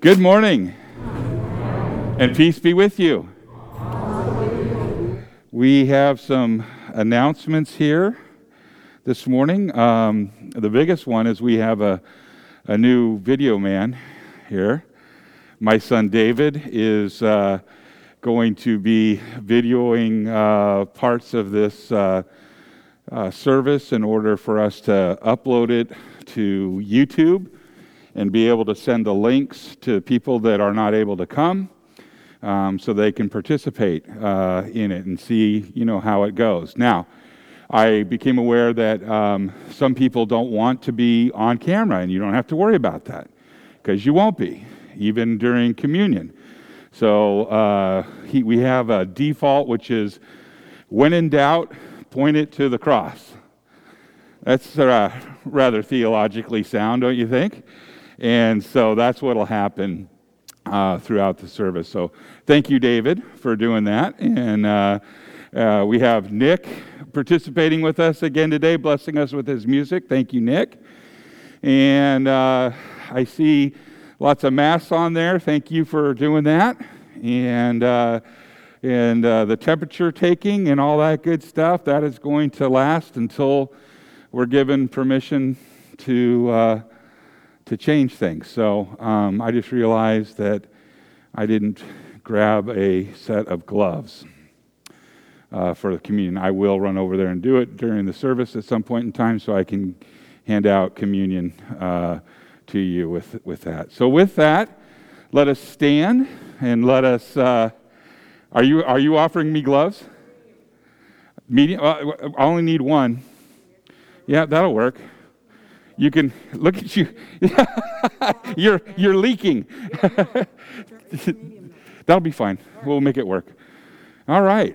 Good morning. And peace be with you. We have some announcements here this morning. Um, the biggest one is we have a, a new video man here. My son David is uh, going to be videoing uh, parts of this uh, uh service in order for us to upload it to YouTube and be able to send the links to people that are not able to come um, so they can participate uh, in it and see, you know, how it goes. Now, I became aware that um, some people don't want to be on camera, and you don't have to worry about that because you won't be, even during communion. So uh, he, we have a default, which is when in doubt, point it to the cross. That's uh, rather theologically sound, don't you think? And so that's what will happen uh, throughout the service. So thank you, David, for doing that. And uh, uh, we have Nick participating with us again today, blessing us with his music. Thank you, Nick. And uh, I see lots of masks on there. Thank you for doing that. And uh, and uh, the temperature taking and all that good stuff that is going to last until we're given permission to to change things. So um, I just realized that I didn't grab a set of gloves uh, for the communion. I will run over there and do it during the service at some point in time so I can hand out communion uh, to you with, with that. So, with that, let us stand and let us. Uh, are, you, are you offering me gloves? Medium? Uh, I only need one. Yeah, that'll work. You can look at you. you're you're leaking. That'll be fine. We'll make it work. All right.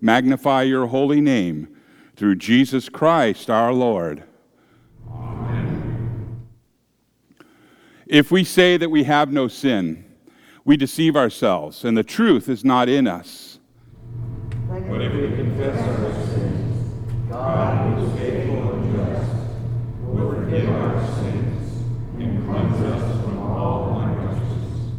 magnify your holy name through Jesus Christ our Lord. Amen. If we say that we have no sin, we deceive ourselves, and the truth is not in us. But if we confess our sins, God, is faithful and just, will forgive our sins and cleanse us from all unrighteousness.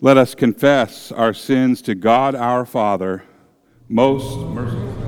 Let us confess our sins to God our Father, most merciful.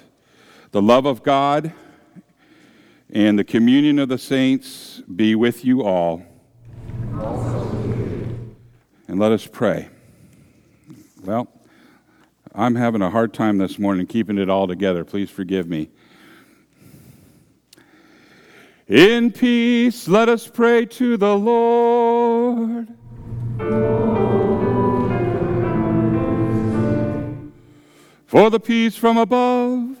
the love of God, and the communion of the saints be with you all. And let us pray. Well, I'm having a hard time this morning keeping it all together. Please forgive me. In peace, let us pray to the Lord. For the peace from above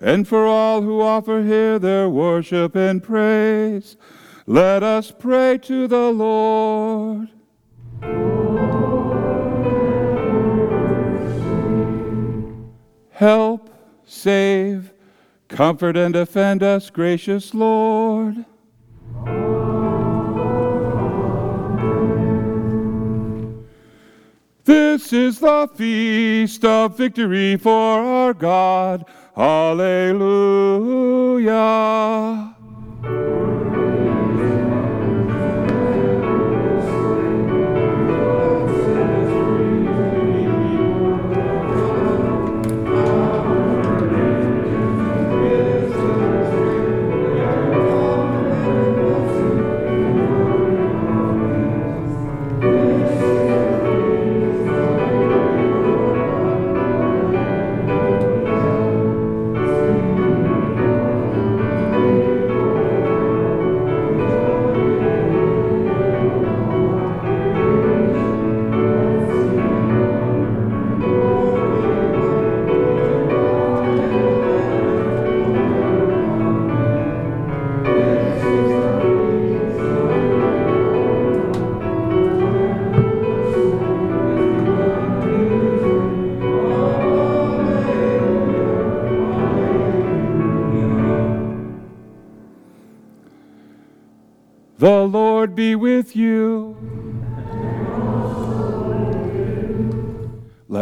and for all who offer here their worship and praise, let us pray to the Lord. Help, save, comfort, and defend us, gracious Lord. This is the feast of victory for our God. Hallelujah.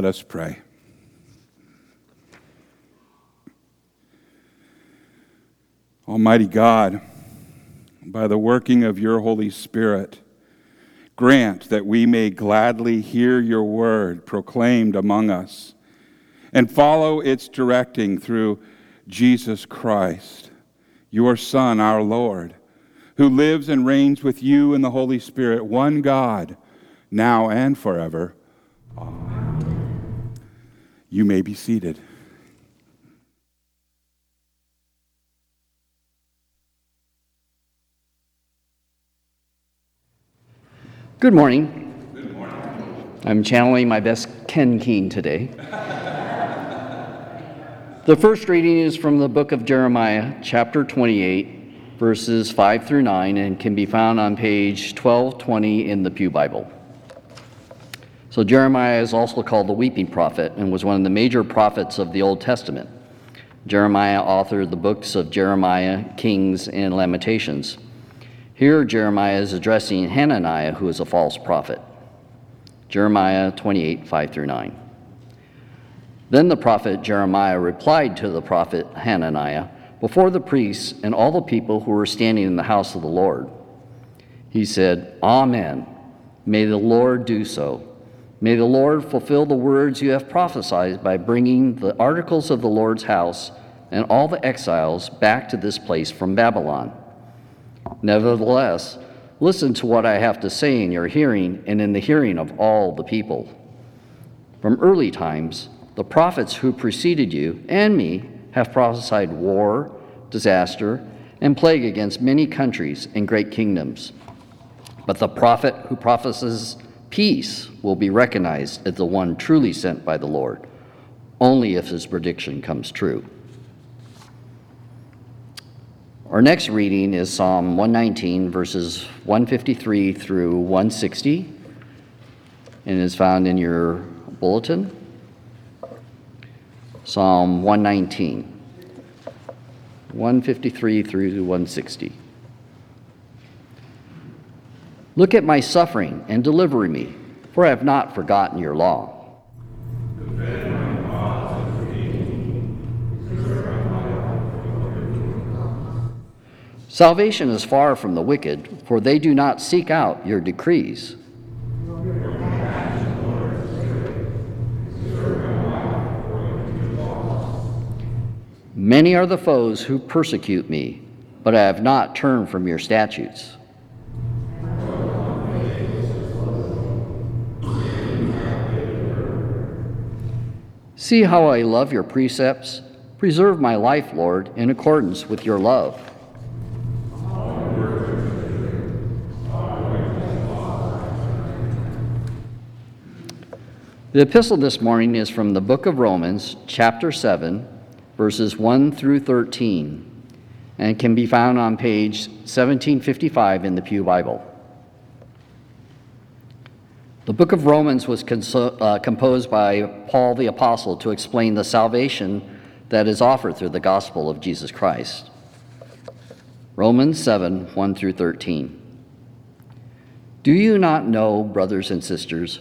Us pray. Almighty God, by the working of your Holy Spirit, grant that we may gladly hear your word proclaimed among us and follow its directing through Jesus Christ, your Son, our Lord, who lives and reigns with you in the Holy Spirit, one God, now and forever. Amen. You may be seated. Good morning. Good morning. I'm channeling my best Ken Keen today. the first reading is from the book of Jeremiah, chapter 28, verses 5 through 9, and can be found on page 1220 in the Pew Bible. So, Jeremiah is also called the weeping prophet and was one of the major prophets of the Old Testament. Jeremiah authored the books of Jeremiah, Kings, and Lamentations. Here, Jeremiah is addressing Hananiah, who is a false prophet. Jeremiah 28, 5 through 9. Then the prophet Jeremiah replied to the prophet Hananiah before the priests and all the people who were standing in the house of the Lord. He said, Amen. May the Lord do so. May the Lord fulfill the words you have prophesied by bringing the articles of the Lord's house and all the exiles back to this place from Babylon. Nevertheless, listen to what I have to say in your hearing and in the hearing of all the people. From early times, the prophets who preceded you and me have prophesied war, disaster, and plague against many countries and great kingdoms. But the prophet who prophesies peace will be recognized as the one truly sent by the Lord, only if his prediction comes true. Our next reading is Psalm 119, verses 153 through 160, and is found in your bulletin. Psalm 119, 153 through 160. Look at my suffering and deliver me, for I have not forgotten your law. Salvation is far from the wicked, for they do not seek out your decrees. Many are the foes who persecute me, but I have not turned from your statutes. See how I love your precepts. Preserve my life, Lord, in accordance with your love. The epistle this morning is from the book of Romans, chapter 7, verses 1 through 13, and can be found on page 1755 in the Pew Bible. The book of Romans was conso- uh, composed by Paul the Apostle to explain the salvation that is offered through the gospel of Jesus Christ. Romans 7 1 through 13. Do you not know, brothers and sisters,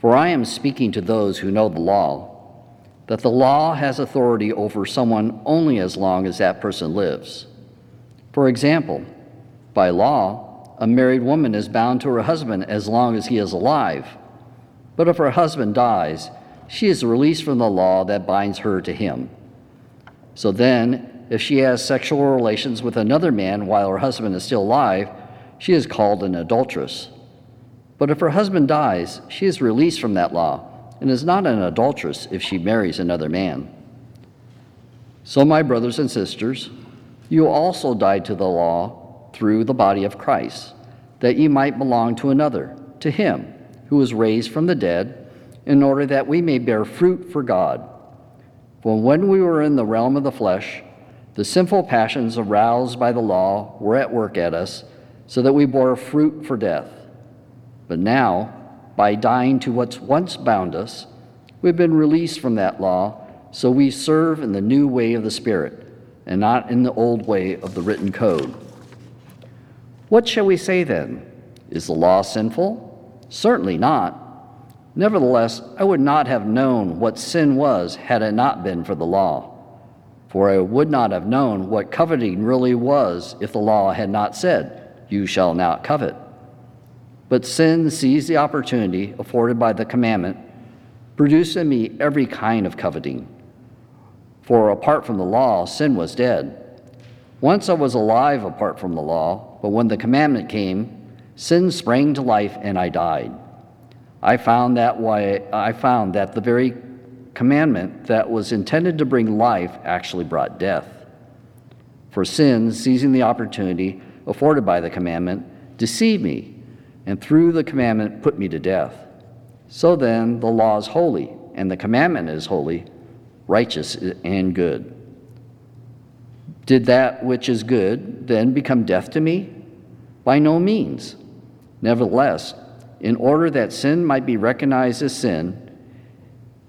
for I am speaking to those who know the law, that the law has authority over someone only as long as that person lives. For example, by law, a married woman is bound to her husband as long as he is alive. But if her husband dies, she is released from the law that binds her to him. So then, if she has sexual relations with another man while her husband is still alive, she is called an adulteress. But if her husband dies, she is released from that law and is not an adulteress if she marries another man. So, my brothers and sisters, you also died to the law through the body of Christ, that ye might belong to another, to him who was raised from the dead, in order that we may bear fruit for God. For when we were in the realm of the flesh, the sinful passions aroused by the law were at work at us, so that we bore fruit for death. But now, by dying to what's once bound us, we've been released from that law, so we serve in the new way of the Spirit, and not in the old way of the written code. What shall we say then? Is the law sinful? Certainly not. Nevertheless, I would not have known what sin was had it not been for the law. For I would not have known what coveting really was if the law had not said, You shall not covet. But sin seized the opportunity afforded by the commandment, produced in me every kind of coveting. For apart from the law, sin was dead. Once I was alive apart from the law, but when the commandment came, sin sprang to life and I died. I found that why I found that the very commandment that was intended to bring life actually brought death. For sin, seizing the opportunity afforded by the commandment, deceived me, and through the commandment put me to death. So then, the law is holy, and the commandment is holy, righteous, and good. Did that which is good then become death to me? By no means. Nevertheless, in order that sin might be recognized as sin,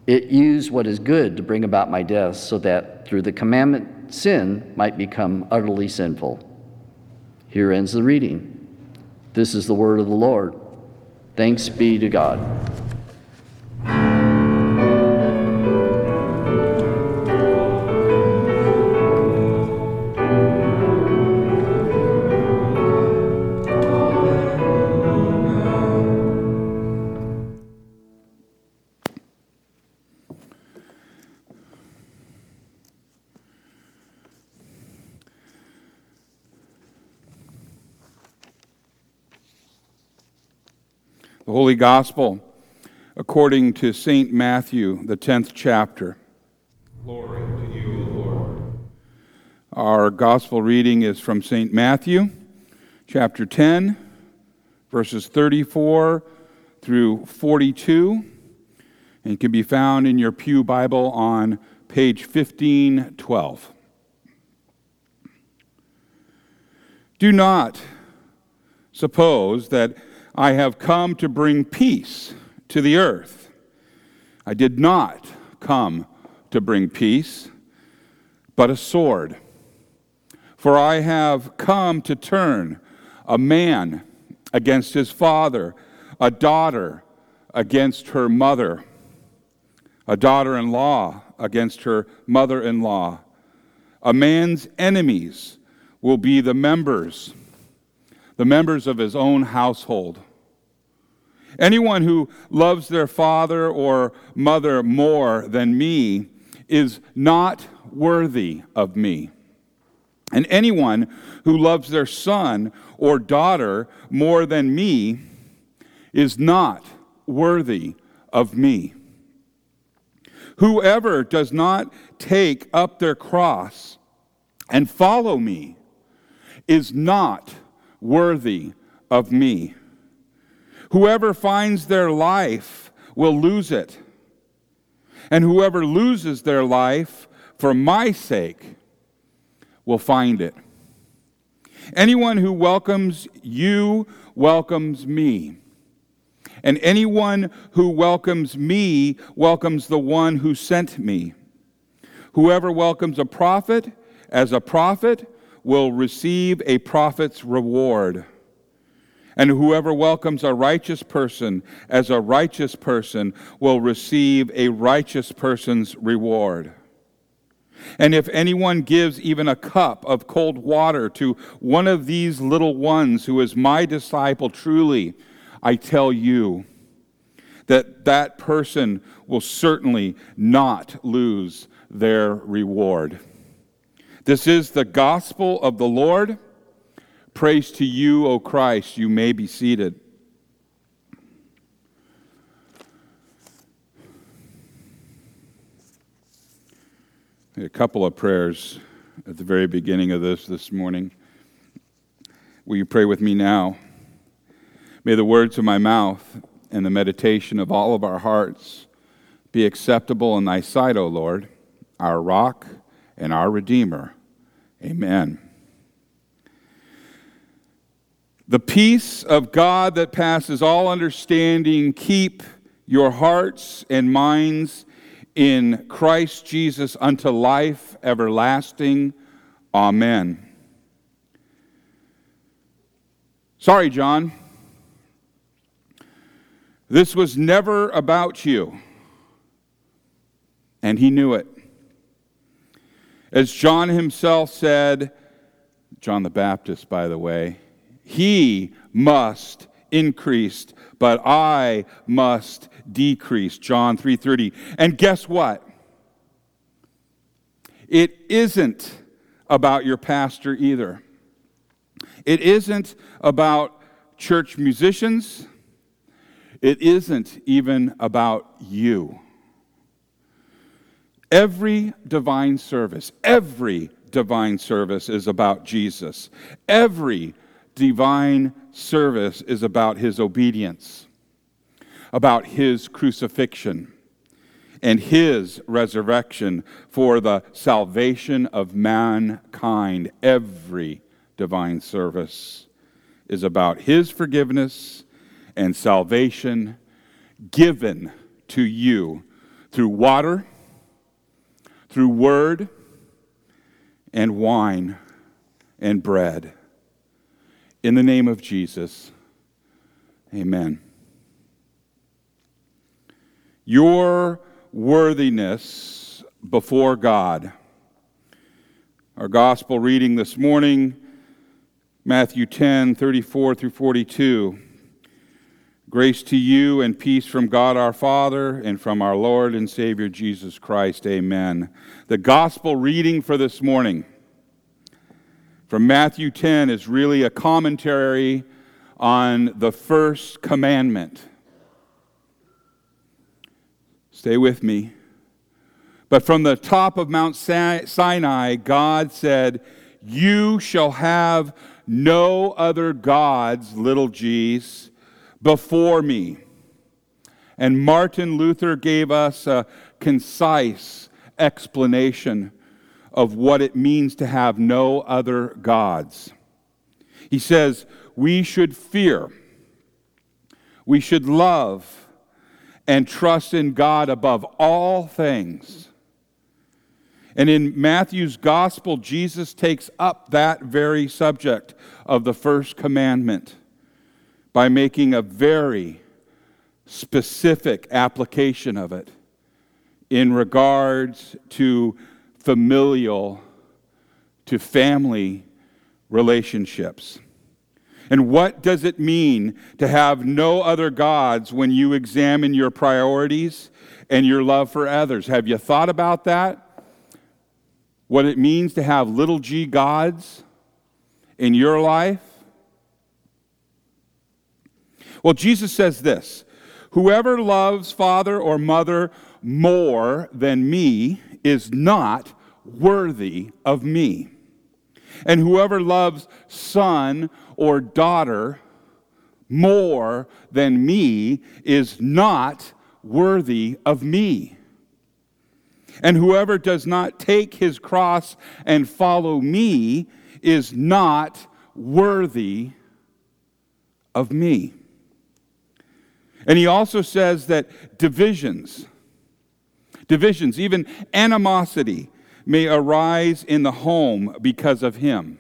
it used what is good to bring about my death, so that through the commandment, sin might become utterly sinful. Here ends the reading. This is the word of the Lord. Thanks be to God. Holy Gospel according to St. Matthew, the 10th chapter. Glory to you, O Lord. Our Gospel reading is from St. Matthew, chapter 10, verses 34 through 42, and can be found in your Pew Bible on page 1512. Do not suppose that I have come to bring peace to the earth. I did not come to bring peace, but a sword. For I have come to turn a man against his father, a daughter against her mother, a daughter in law against her mother in law. A man's enemies will be the members, the members of his own household. Anyone who loves their father or mother more than me is not worthy of me. And anyone who loves their son or daughter more than me is not worthy of me. Whoever does not take up their cross and follow me is not worthy of me. Whoever finds their life will lose it. And whoever loses their life for my sake will find it. Anyone who welcomes you welcomes me. And anyone who welcomes me welcomes the one who sent me. Whoever welcomes a prophet as a prophet will receive a prophet's reward. And whoever welcomes a righteous person as a righteous person will receive a righteous person's reward. And if anyone gives even a cup of cold water to one of these little ones who is my disciple, truly, I tell you that that person will certainly not lose their reward. This is the gospel of the Lord. Praise to you, O Christ. You may be seated. A couple of prayers at the very beginning of this this morning. Will you pray with me now? May the words of my mouth and the meditation of all of our hearts be acceptable in thy sight, O Lord, our rock and our redeemer. Amen. The peace of God that passes all understanding, keep your hearts and minds in Christ Jesus unto life everlasting. Amen. Sorry, John. This was never about you. And he knew it. As John himself said, John the Baptist, by the way, he must increase, but I must decrease. John 3:30. And guess what? It isn't about your pastor either. It isn't about church musicians. It isn't even about you. Every divine service, every divine service is about Jesus. Every divine service is about his obedience, about his crucifixion, and his resurrection for the salvation of mankind. Every divine service is about his forgiveness and salvation given to you through water, through word, and wine and bread. In the name of Jesus, amen. Your worthiness before God. Our gospel reading this morning, Matthew 10 34 through 42. Grace to you and peace from God our Father and from our Lord and Savior Jesus Christ. Amen. The gospel reading for this morning from Matthew 10 is really a commentary on the first commandment. Stay with me. But from the top of Mount Sinai, God said, You shall have no other gods, little g's, before me. And Martin Luther gave us a concise explanation of what it means to have no other gods. He says, We should fear, we should love, and trust in God above all things. And in Matthew's gospel, Jesus takes up that very subject of the first commandment by making a very specific application of it in regards to familial, to family relationships. And what does it mean to have no other gods when you examine your priorities and your love for others? Have you thought about that? What it means to have little g gods in your life? Well, Jesus says this Whoever loves father or mother more than me is not worthy of me. And whoever loves son or daughter more than me is not worthy of me. And whoever does not take his cross and follow me is not worthy of me. And he also says that divisions, divisions, even animosity, may arise in the home because of him.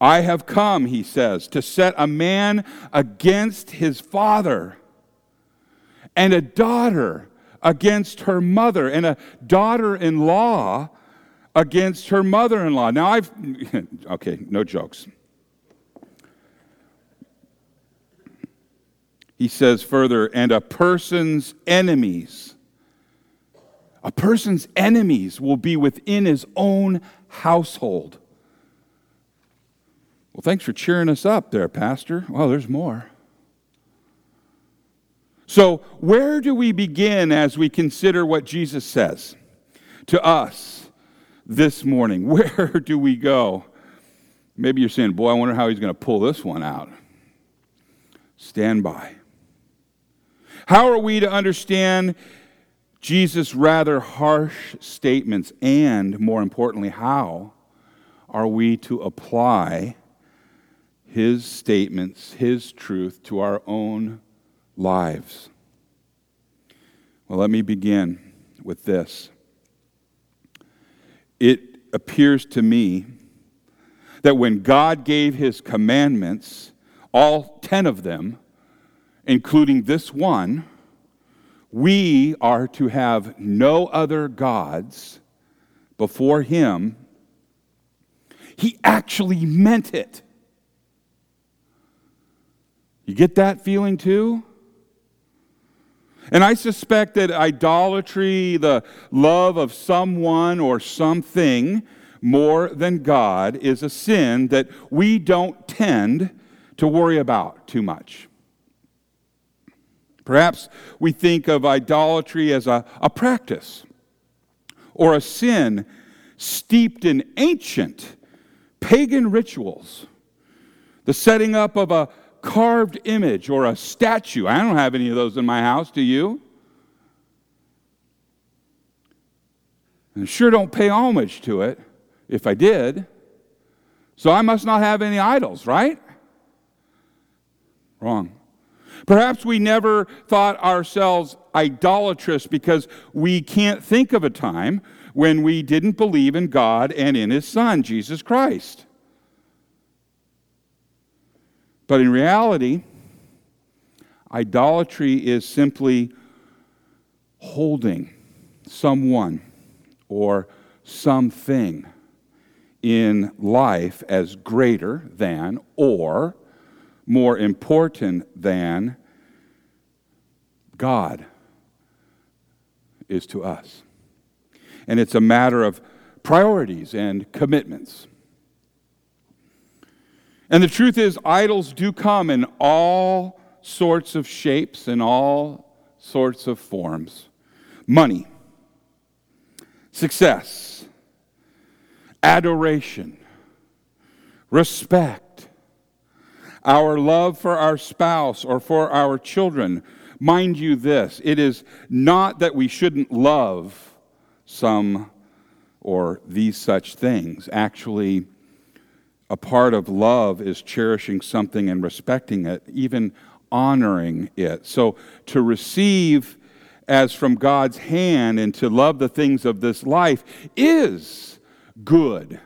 I have come, he says, to set a man against his father, and a daughter against her mother, and a daughter in law against her mother in law. Now, I've, okay, no jokes. He says further, and a person's enemies a person's enemies will be within his own household. Well, thanks for cheering us up there, Pastor. Well, there's more. So, where do we begin as we consider what Jesus says to us this morning? Where do we go? Maybe you're saying, Boy, I wonder how he's going to pull this one out. Stand by. How are we to understand Jesus' rather harsh statements, and more importantly, how are we to apply his statements, his truth to our own lives? Well, let me begin with this. It appears to me that when God gave his commandments, all 10 of them, including this one, we are to have no other gods before him, he actually meant it. You get that feeling too? And I suspect that idolatry, the love of someone or something more than God, is a sin that we don't tend to worry about too much. Perhaps we think of idolatry as a, a practice or a sin steeped in ancient pagan rituals, the setting up of a carved image or a statue. I don't have any of those in my house, do you? And sure don't pay homage to it if I did. So I must not have any idols, right? Wrong. Perhaps we never thought ourselves idolatrous because we can't think of a time when we didn't believe in God and in His Son, Jesus Christ. But in reality, idolatry is simply holding someone or something in life as greater than or more important than God is to us. And it's a matter of priorities and commitments. And the truth is, idols do come in all sorts of shapes and all sorts of forms money, success, adoration, respect, our love for our spouse or for our children. Mind you, this it is not that we shouldn't love some or these such things. Actually, a part of love is cherishing something and respecting it, even honoring it. So to receive as from God's hand and to love the things of this life is good.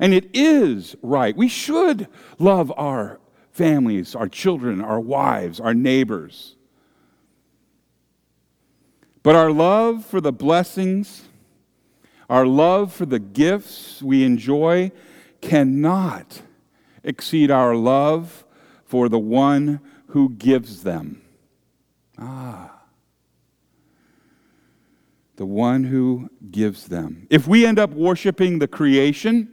And it is right. We should love our families, our children, our wives, our neighbors. But our love for the blessings, our love for the gifts we enjoy, cannot exceed our love for the one who gives them. Ah. The one who gives them. If we end up worshiping the creation,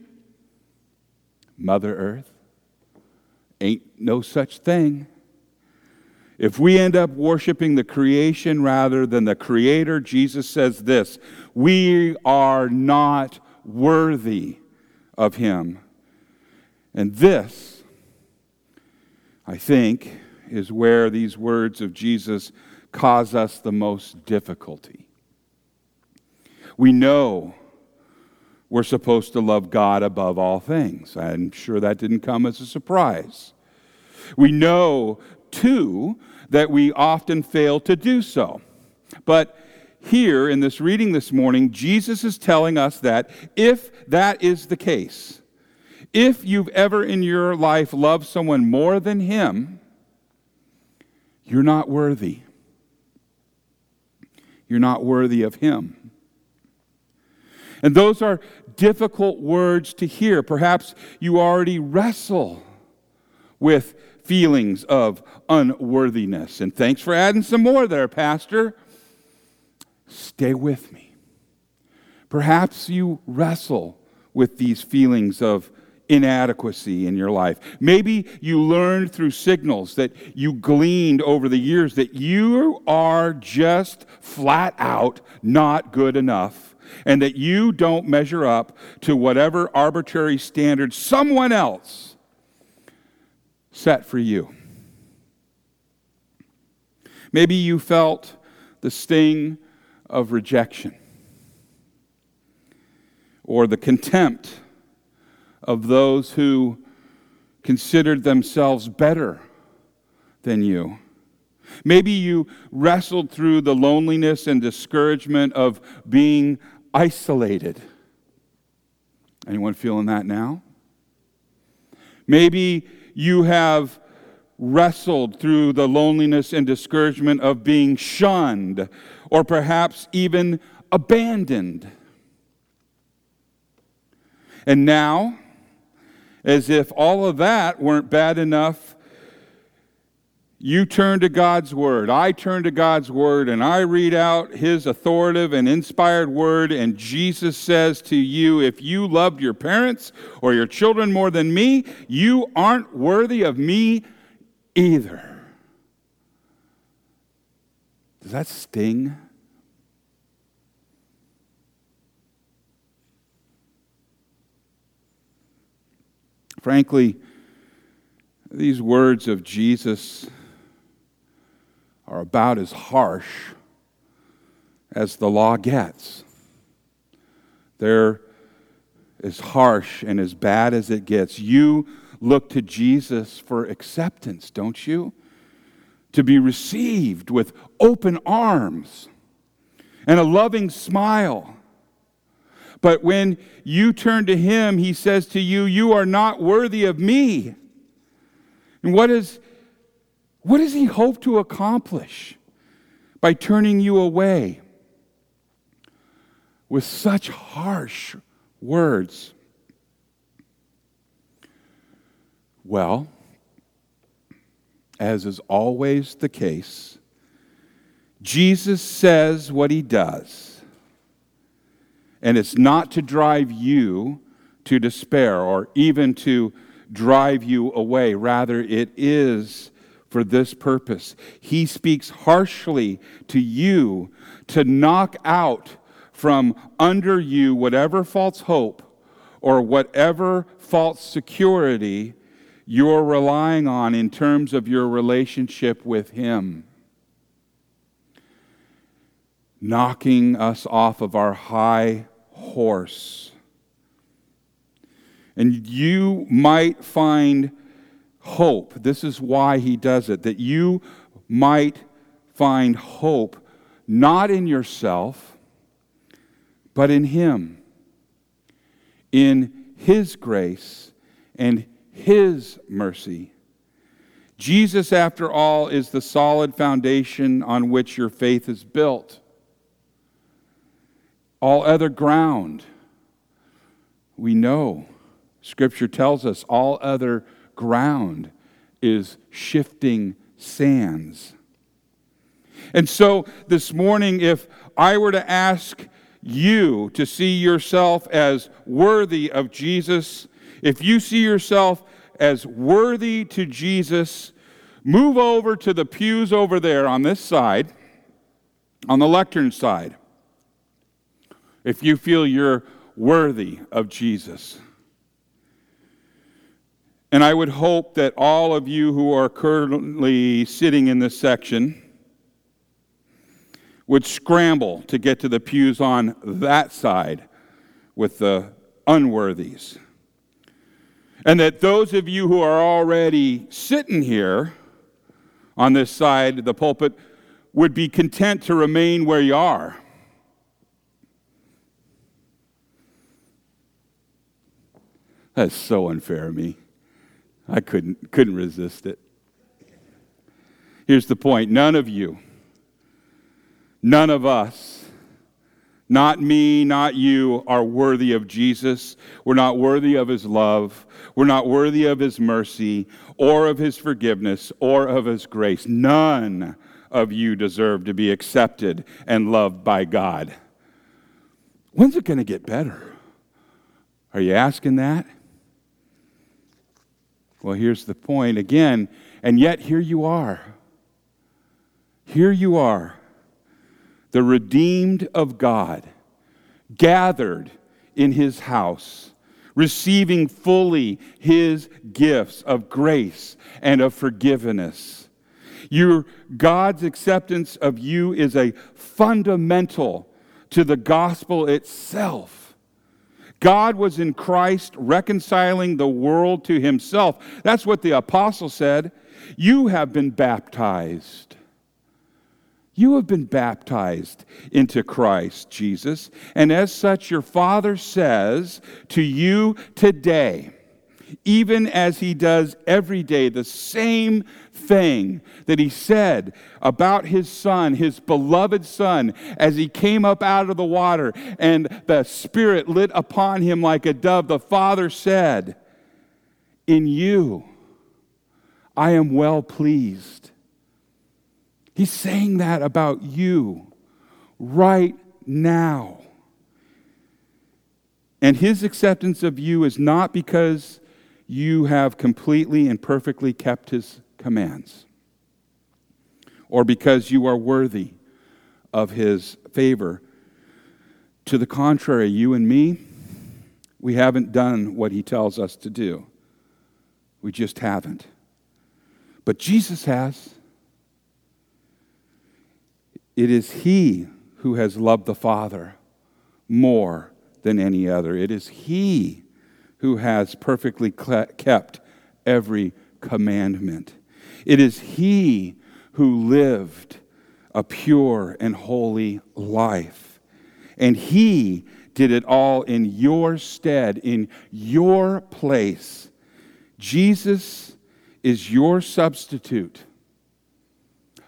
Mother Earth, ain't no such thing. If we end up worshiping the creation rather than the Creator, Jesus says this we are not worthy of him. And this, I think, is where these words of Jesus cause us the most difficulty. We know we're supposed to love God above all things. I'm sure that didn't come as a surprise. We know, too, that we often fail to do so. But here in this reading this morning, Jesus is telling us that if that is the case, if you've ever in your life loved someone more than him, you're not worthy. You're not worthy of him. And those are difficult words to hear. Perhaps you already wrestle with feelings of unworthiness. And thanks for adding some more there, Pastor. Stay with me. Perhaps you wrestle with these feelings of inadequacy in your life. Maybe you learned through signals that you gleaned over the years that you are just flat out not good enough and that you don't measure up to whatever arbitrary standard someone else set for you. Maybe you felt the sting of rejection or the contempt of those who considered themselves better than you. Maybe you wrestled through the loneliness and discouragement of being isolated. Anyone feeling that now? Maybe you have wrestled through the loneliness and discouragement of being shunned or perhaps even abandoned. And now, as if all of that weren't bad enough, you turn to God's Word. I turn to God's Word and I read out His authoritative and inspired Word. And Jesus says to you, if you loved your parents or your children more than me, you aren't worthy of me either. Does that sting? Frankly, these words of Jesus are about as harsh as the law gets. They're as harsh and as bad as it gets. You look to Jesus for acceptance, don't you? To be received with open arms and a loving smile. But when you turn to Him, He says to you, You are not worthy of me. And what, is, what does He hope to accomplish by turning you away with such harsh words? Well, as is always the case, Jesus says what he does. And it's not to drive you to despair or even to drive you away. Rather, it is for this purpose. He speaks harshly to you to knock out from under you whatever false hope or whatever false security you're relying on in terms of your relationship with Him. Knocking us off of our high horse. And you might find hope. This is why He does it, that you might find hope not in yourself, but in Him, in His grace and his mercy. Jesus, after all, is the solid foundation on which your faith is built. All other ground, we know, Scripture tells us, all other ground is shifting sands. And so this morning, if I were to ask you to see yourself as worthy of Jesus, if you see yourself as worthy to Jesus, move over to the pews over there on this side, on the lectern side, if you feel you're worthy of Jesus. And I would hope that all of you who are currently sitting in this section would scramble to get to the pews on that side with the unworthies. And that those of you who are already sitting here on this side of the pulpit would be content to remain where you are. That's so unfair of me. I couldn't, couldn't resist it. Here's the point none of you, none of us, not me, not you, are worthy of Jesus. We're not worthy of his love. We're not worthy of his mercy or of his forgiveness or of his grace. None of you deserve to be accepted and loved by God. When's it going to get better? Are you asking that? Well, here's the point again, and yet here you are. Here you are the redeemed of God, gathered in his house, receiving fully his gifts of grace and of forgiveness. Your God's acceptance of you is a fundamental to the gospel itself. God was in Christ reconciling the world to himself. That's what the apostle said. You have been baptized you have been baptized into Christ Jesus, and as such, your Father says to you today, even as he does every day the same thing that he said about his son, his beloved son, as he came up out of the water and the Spirit lit upon him like a dove. The Father said, In you I am well pleased. He's saying that about you right now. And his acceptance of you is not because you have completely and perfectly kept his commands, or because you are worthy of his favor. To the contrary, you and me, we haven't done what he tells us to do. We just haven't. But Jesus has. It is he who has loved the Father more than any other. It is he who has perfectly kept every commandment. It is He who lived a pure and holy life. And He did it all in your stead, in your place. Jesus is your substitute,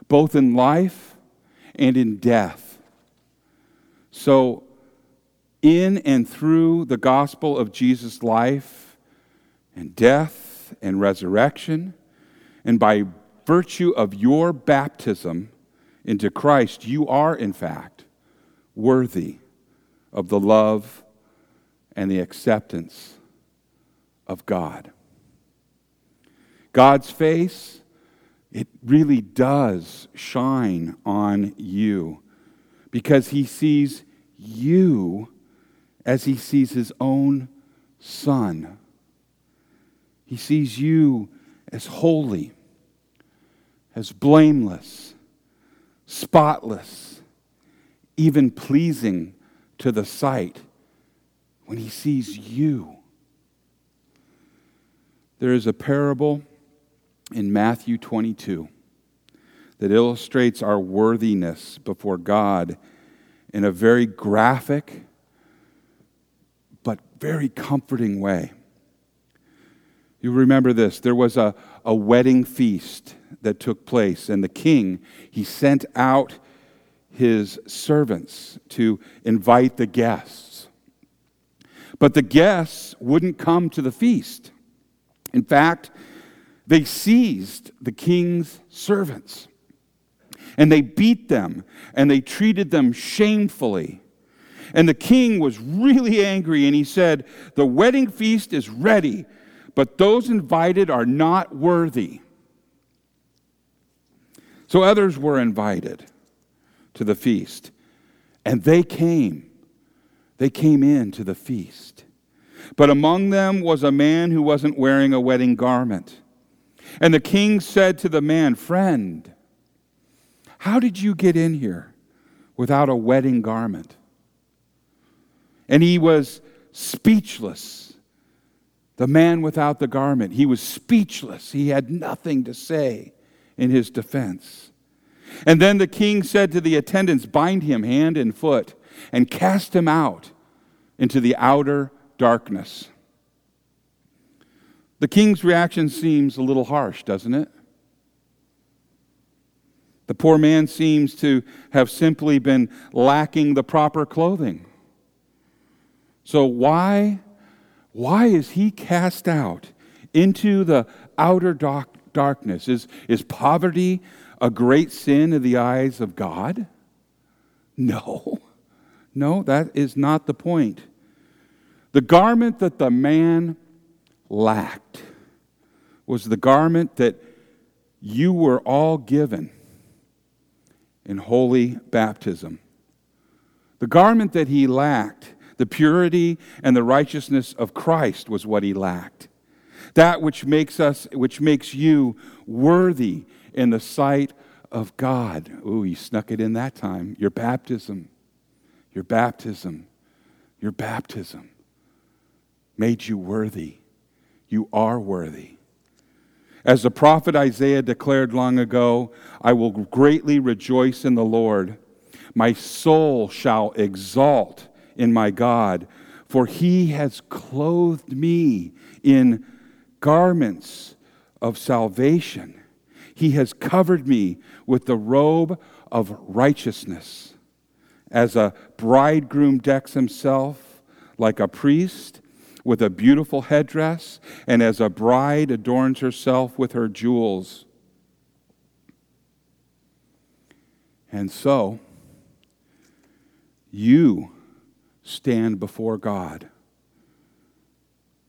both in life and in death. So, in and through the gospel of Jesus' life and death and resurrection, and by virtue of your baptism into Christ, you are, in fact, worthy of the love and the acceptance of God. God's face, it really does shine on you because he sees you as he sees his own son. He sees you as holy, as blameless, spotless, even pleasing to the sight when he sees you. There is a parable in Matthew 22 that illustrates our worthiness before God in a very graphic very comforting way. You remember this there was a, a wedding feast that took place, and the king, he sent out his servants to invite the guests. But the guests wouldn't come to the feast. In fact, they seized the king's servants and they beat them and they treated them shamefully. And the king was really angry and he said, The wedding feast is ready but those invited are not worthy. So others were invited to the feast, and they came. They came in to the feast. But among them was a man who wasn't wearing a wedding garment. And the king said to the man, Friend, how did you get in here without a wedding garment? And he was speechless the man without the garment. He was speechless. He had nothing to say in his defense. And then the king said to the attendants, Bind him hand and foot and cast him out into the outer darkness. The king's reaction seems a little harsh, doesn't it? The poor man seems to have simply been lacking the proper clothing. So, why why is he cast out into the outer dark, darkness? Is, is poverty a great sin in the eyes of God? No. No, that is not the point. The garment that the man lacked was the garment that you were all given in holy baptism. The garment that he lacked the purity and the righteousness of Christ was what he lacked. That which makes us, which makes you worthy in the sight of God. Ooh, you snuck it in that time. Your baptism, your baptism, your baptism made you worthy. You are worthy. As the prophet Isaiah declared long ago, I will greatly rejoice in the Lord. My soul shall exalt in my God, for he has clothed me in garments of salvation. He has covered me with the robe of righteousness. As a bridegroom decks himself like a priest with a beautiful headdress, and as a bride adorns herself with her jewels. And so, you stand before God,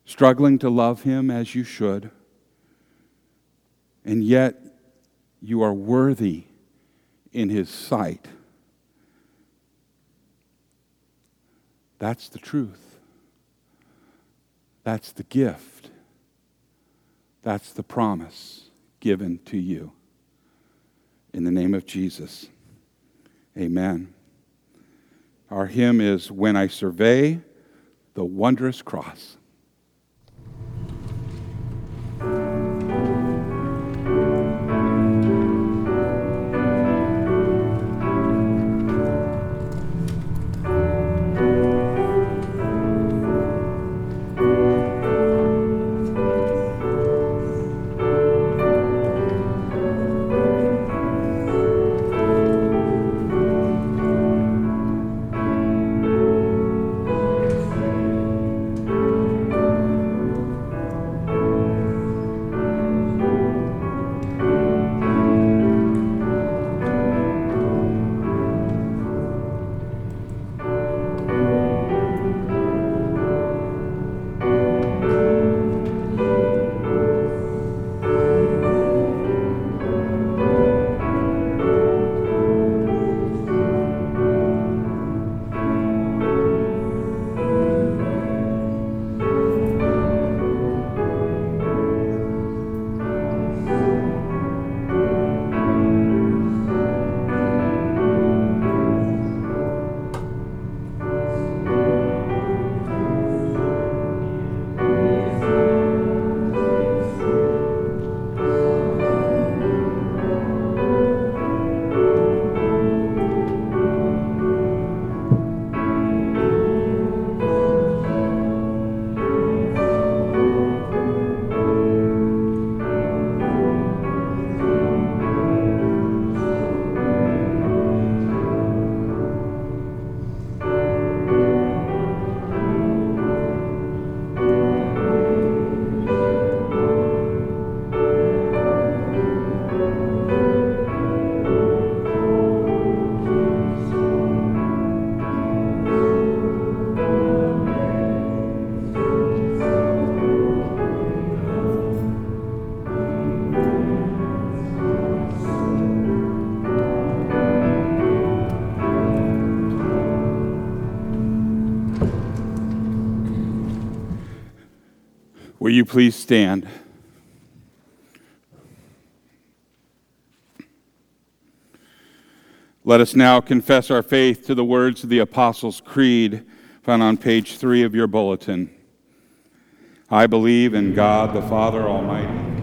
struggling to love Him as you should, and yet you are worthy in His sight. That's the truth. That's the gift. That's the promise given to you. In the name of Jesus, amen. Our hymn is When I Survey the Wondrous Cross. Will you please stand? Let us now confess our faith to the words of the Apostles' Creed found on page three of your bulletin. I believe in God the Father Almighty.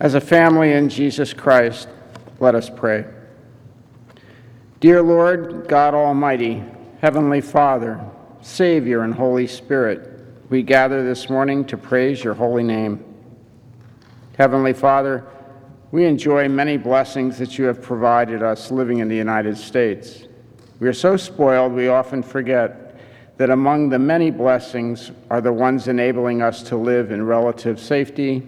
As a family in Jesus Christ, let us pray. Dear Lord, God Almighty, Heavenly Father, Savior, and Holy Spirit, we gather this morning to praise your holy name. Heavenly Father, we enjoy many blessings that you have provided us living in the United States. We are so spoiled we often forget that among the many blessings are the ones enabling us to live in relative safety,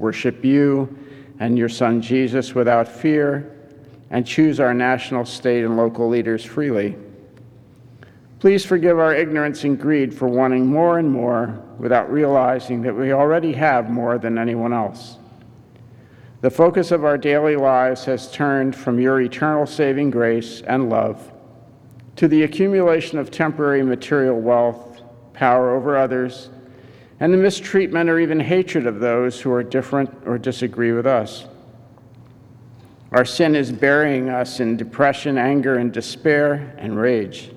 worship you and your Son Jesus without fear, and choose our national, state, and local leaders freely. Please forgive our ignorance and greed for wanting more and more without realizing that we already have more than anyone else. The focus of our daily lives has turned from your eternal saving grace and love to the accumulation of temporary material wealth, power over others, and the mistreatment or even hatred of those who are different or disagree with us. Our sin is burying us in depression, anger, and despair and rage.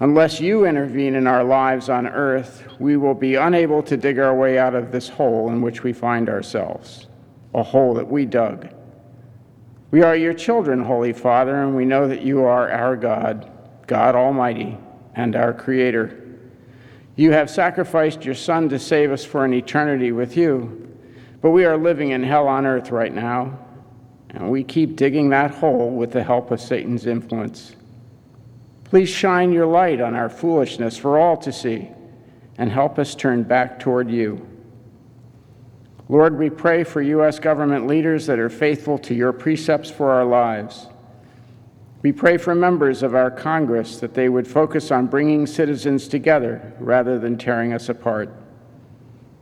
Unless you intervene in our lives on earth, we will be unable to dig our way out of this hole in which we find ourselves, a hole that we dug. We are your children, Holy Father, and we know that you are our God, God Almighty, and our Creator. You have sacrificed your Son to save us for an eternity with you, but we are living in hell on earth right now, and we keep digging that hole with the help of Satan's influence. Please shine your light on our foolishness for all to see and help us turn back toward you. Lord, we pray for U.S. government leaders that are faithful to your precepts for our lives. We pray for members of our Congress that they would focus on bringing citizens together rather than tearing us apart.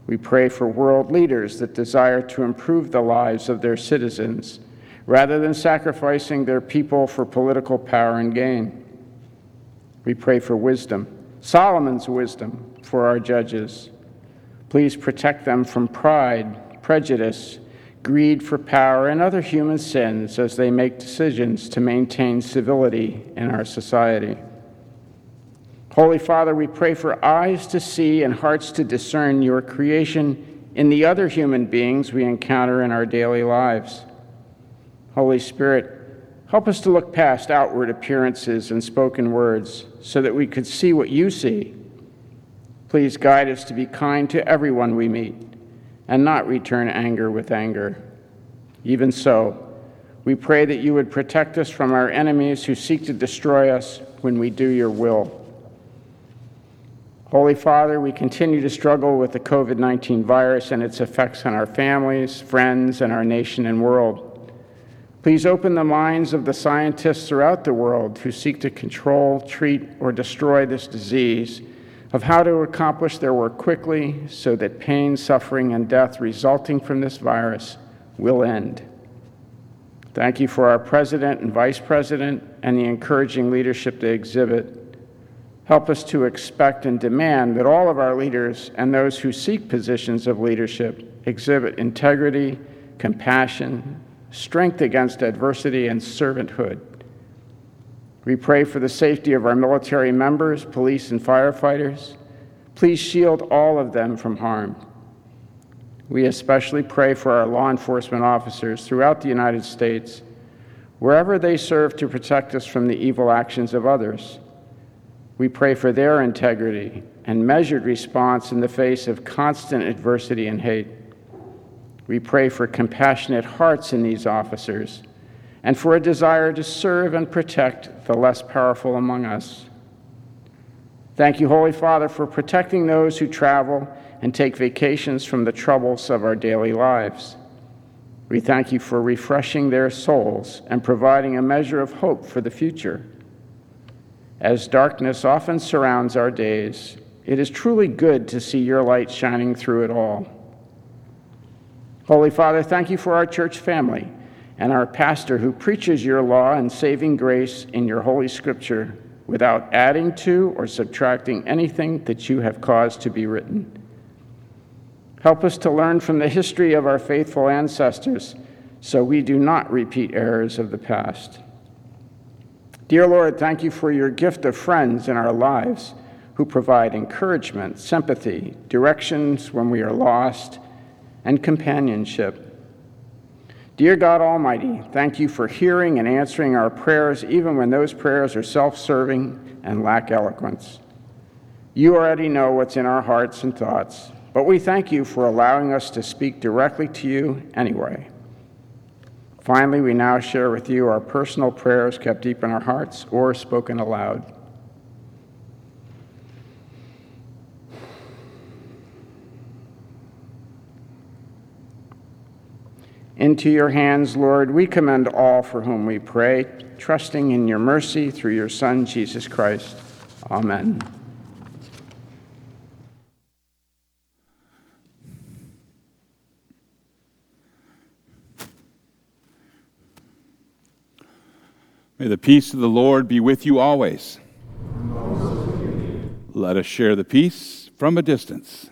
We pray for world leaders that desire to improve the lives of their citizens rather than sacrificing their people for political power and gain. We pray for wisdom, Solomon's wisdom for our judges. Please protect them from pride, prejudice, greed for power, and other human sins as they make decisions to maintain civility in our society. Holy Father, we pray for eyes to see and hearts to discern your creation in the other human beings we encounter in our daily lives. Holy Spirit, Help us to look past outward appearances and spoken words so that we could see what you see. Please guide us to be kind to everyone we meet and not return anger with anger. Even so, we pray that you would protect us from our enemies who seek to destroy us when we do your will. Holy Father, we continue to struggle with the COVID 19 virus and its effects on our families, friends, and our nation and world. Please open the minds of the scientists throughout the world who seek to control, treat, or destroy this disease of how to accomplish their work quickly so that pain, suffering, and death resulting from this virus will end. Thank you for our president and vice president and the encouraging leadership they exhibit. Help us to expect and demand that all of our leaders and those who seek positions of leadership exhibit integrity, compassion, strength against adversity, and servanthood. We pray for the safety of our military members, police, and firefighters. Please shield all of them from harm. We especially pray for our law enforcement officers throughout the United States, wherever they serve to protect us from the evil actions of others. We pray for their integrity and measured response in the face of constant adversity and hate. We pray for compassionate hearts in these officers and for a desire to serve and protect the less powerful among us. Thank you, Holy Father, for protecting those who travel and take vacations from the troubles of our daily lives. We thank you for refreshing their souls and providing a measure of hope for the future. As darkness often surrounds our days, it is truly good to see your light shining through it all. Holy Father, thank you for our church family and our pastor who preaches your law and saving grace in your holy scripture without adding to or subtracting anything that you have caused to be written. Help us to learn from the history of our faithful ancestors so we do not repeat errors of the past. Dear Lord, thank you for your gift of friends in our lives who provide encouragement, sympathy, directions when we are lost and companionship. Dear God Almighty, thank you for hearing and answering our prayers, even when those prayers are self serving and lack eloquence. You already know what's in our hearts and thoughts, but we thank you for allowing us to speak directly to you anyway. Finally, we now share with you our personal prayers kept deep in our hearts or spoken aloud. Into your hands, Lord, we commend all for whom we pray, trusting in your mercy through your Son, Jesus Christ. Amen. May the peace of the Lord be with you always. Let us share the peace from a distance.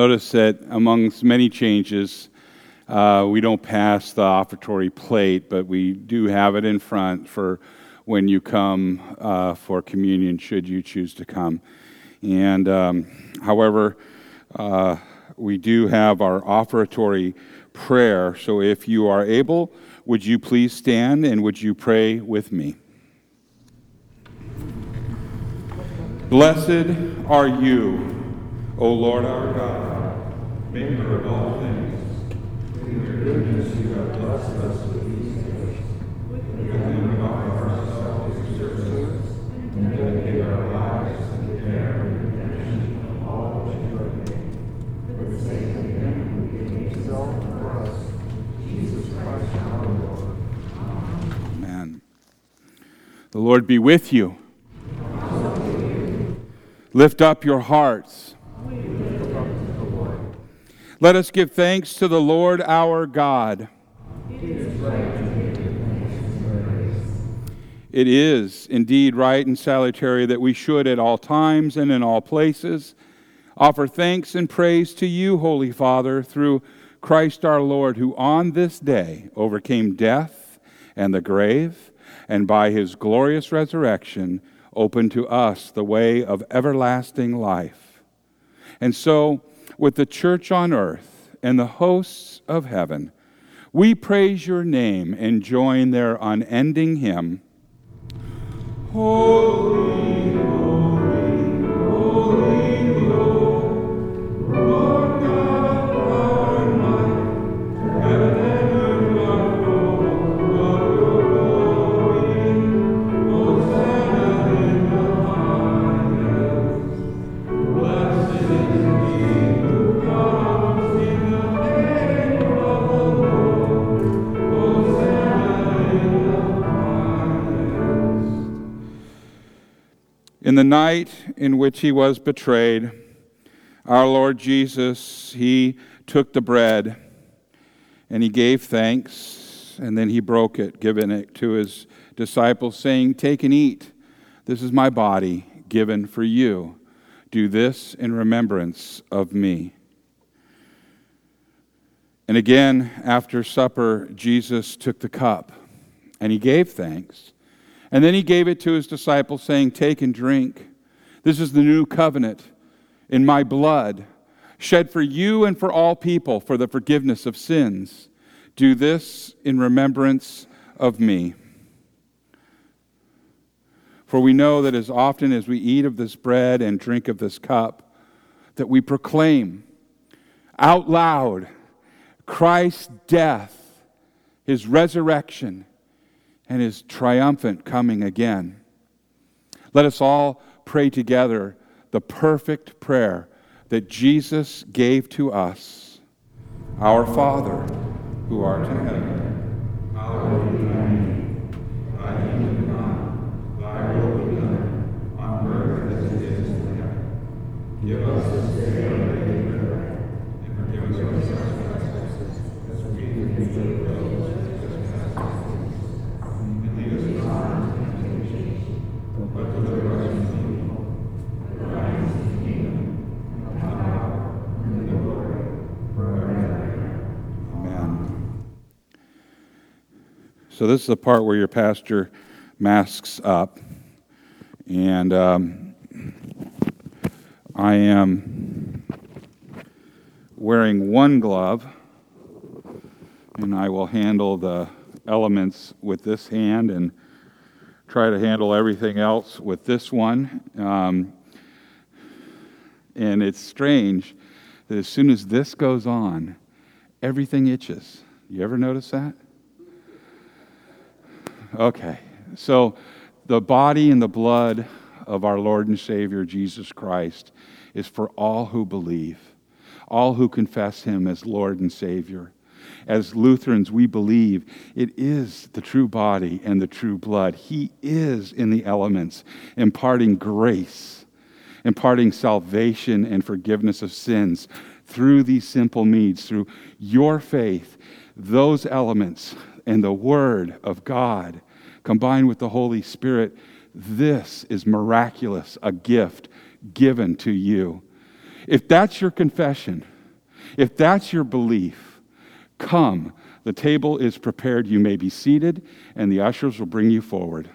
Notice that amongst many changes, uh, we don't pass the offertory plate, but we do have it in front for when you come uh, for communion, should you choose to come. And um, however, uh, we do have our offertory prayer. So if you are able, would you please stand and would you pray with me? Blessed are you O Lord our God, maker of all things, in your goodness you have blessed us with these gifts. We can offer ourselves as your servants and dedicate our lives to the care and redemption of all that you have made. For the sake of him who gave himself for us, Jesus Christ our Lord. Amen. The Lord be with you. Lift up your hearts. Let us give thanks to the Lord our God. It is indeed right and salutary that we should at all times and in all places offer thanks and praise to you, Holy Father, through Christ our Lord, who on this day overcame death and the grave, and by his glorious resurrection opened to us the way of everlasting life. And so, with the church on earth and the hosts of heaven, we praise your name and join their unending hymn. Holy, night in which he was betrayed, our Lord Jesus, he took the bread and he gave thanks, and then he broke it, giving it to his disciples, saying, Take and eat. This is my body given for you. Do this in remembrance of me. And again, after supper, Jesus took the cup and he gave thanks. And then he gave it to his disciples, saying, Take and drink. This is the new covenant in my blood, shed for you and for all people for the forgiveness of sins. Do this in remembrance of me. For we know that as often as we eat of this bread and drink of this cup, that we proclaim out loud Christ's death, his resurrection, and his triumphant coming again. Let us all pray together the perfect prayer that Jesus gave to us. Our Father, who art in heaven, So, this is the part where your pastor masks up. And um, I am wearing one glove, and I will handle the elements with this hand and try to handle everything else with this one. Um, and it's strange that as soon as this goes on, everything itches. You ever notice that? Okay, so the body and the blood of our Lord and Savior Jesus Christ is for all who believe, all who confess Him as Lord and Savior. As Lutherans, we believe it is the true body and the true blood. He is in the elements, imparting grace, imparting salvation and forgiveness of sins through these simple means, through your faith, those elements and the Word of God combined with the Holy Spirit. This is miraculous, a gift given to you. If that's your confession, if that's your belief, come. The table is prepared. You may be seated, and the ushers will bring you forward.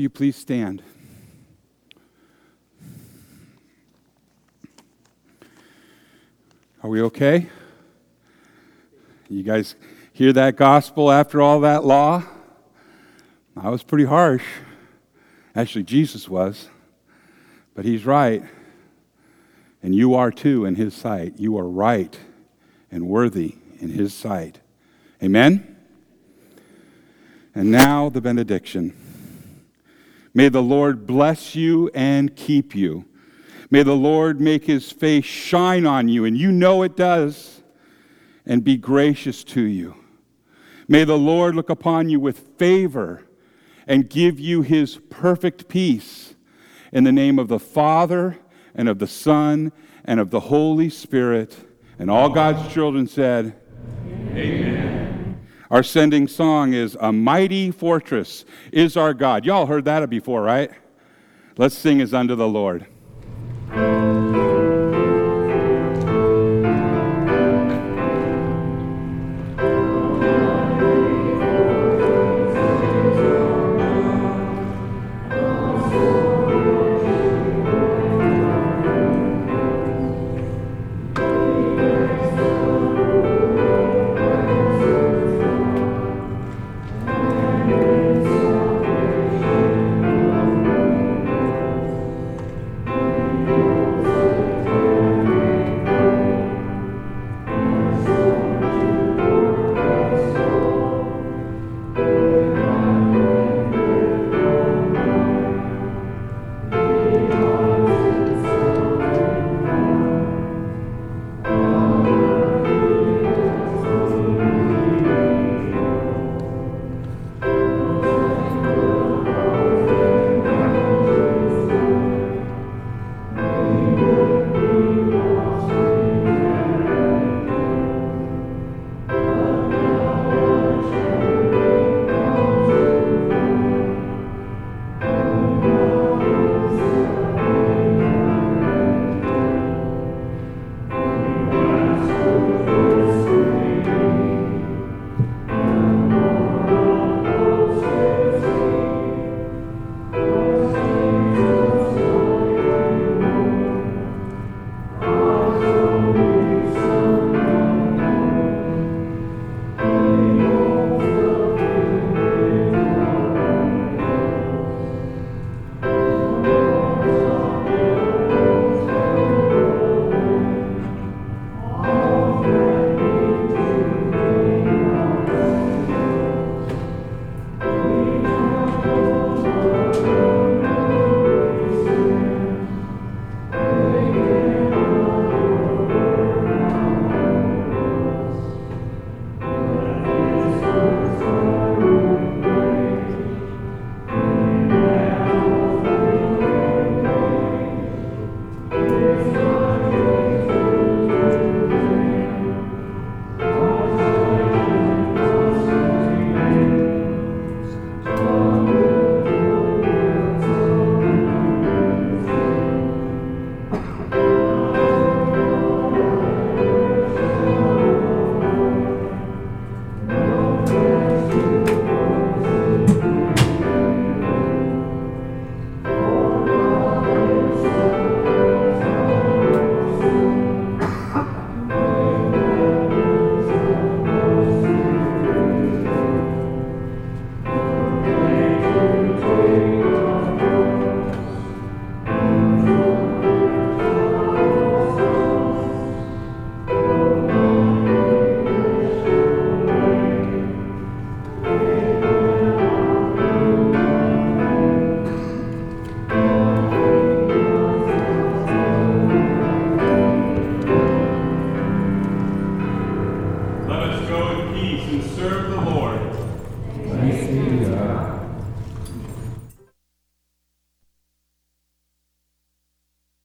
Will you please stand? Are we okay? You guys hear that gospel after all that law? I was pretty harsh. Actually, Jesus was. But he's right. And you are too in his sight. You are right and worthy in his sight. Amen? And now the benediction. May the Lord bless you and keep you. May the Lord make his face shine on you, and you know it does, and be gracious to you. May the Lord look upon you with favor and give you his perfect peace. In the name of the Father, and of the Son, and of the Holy Spirit. And all God's children said, Amen. Our sending song is A Mighty Fortress is Our God. Y'all heard that before, right? Let's sing as unto the Lord.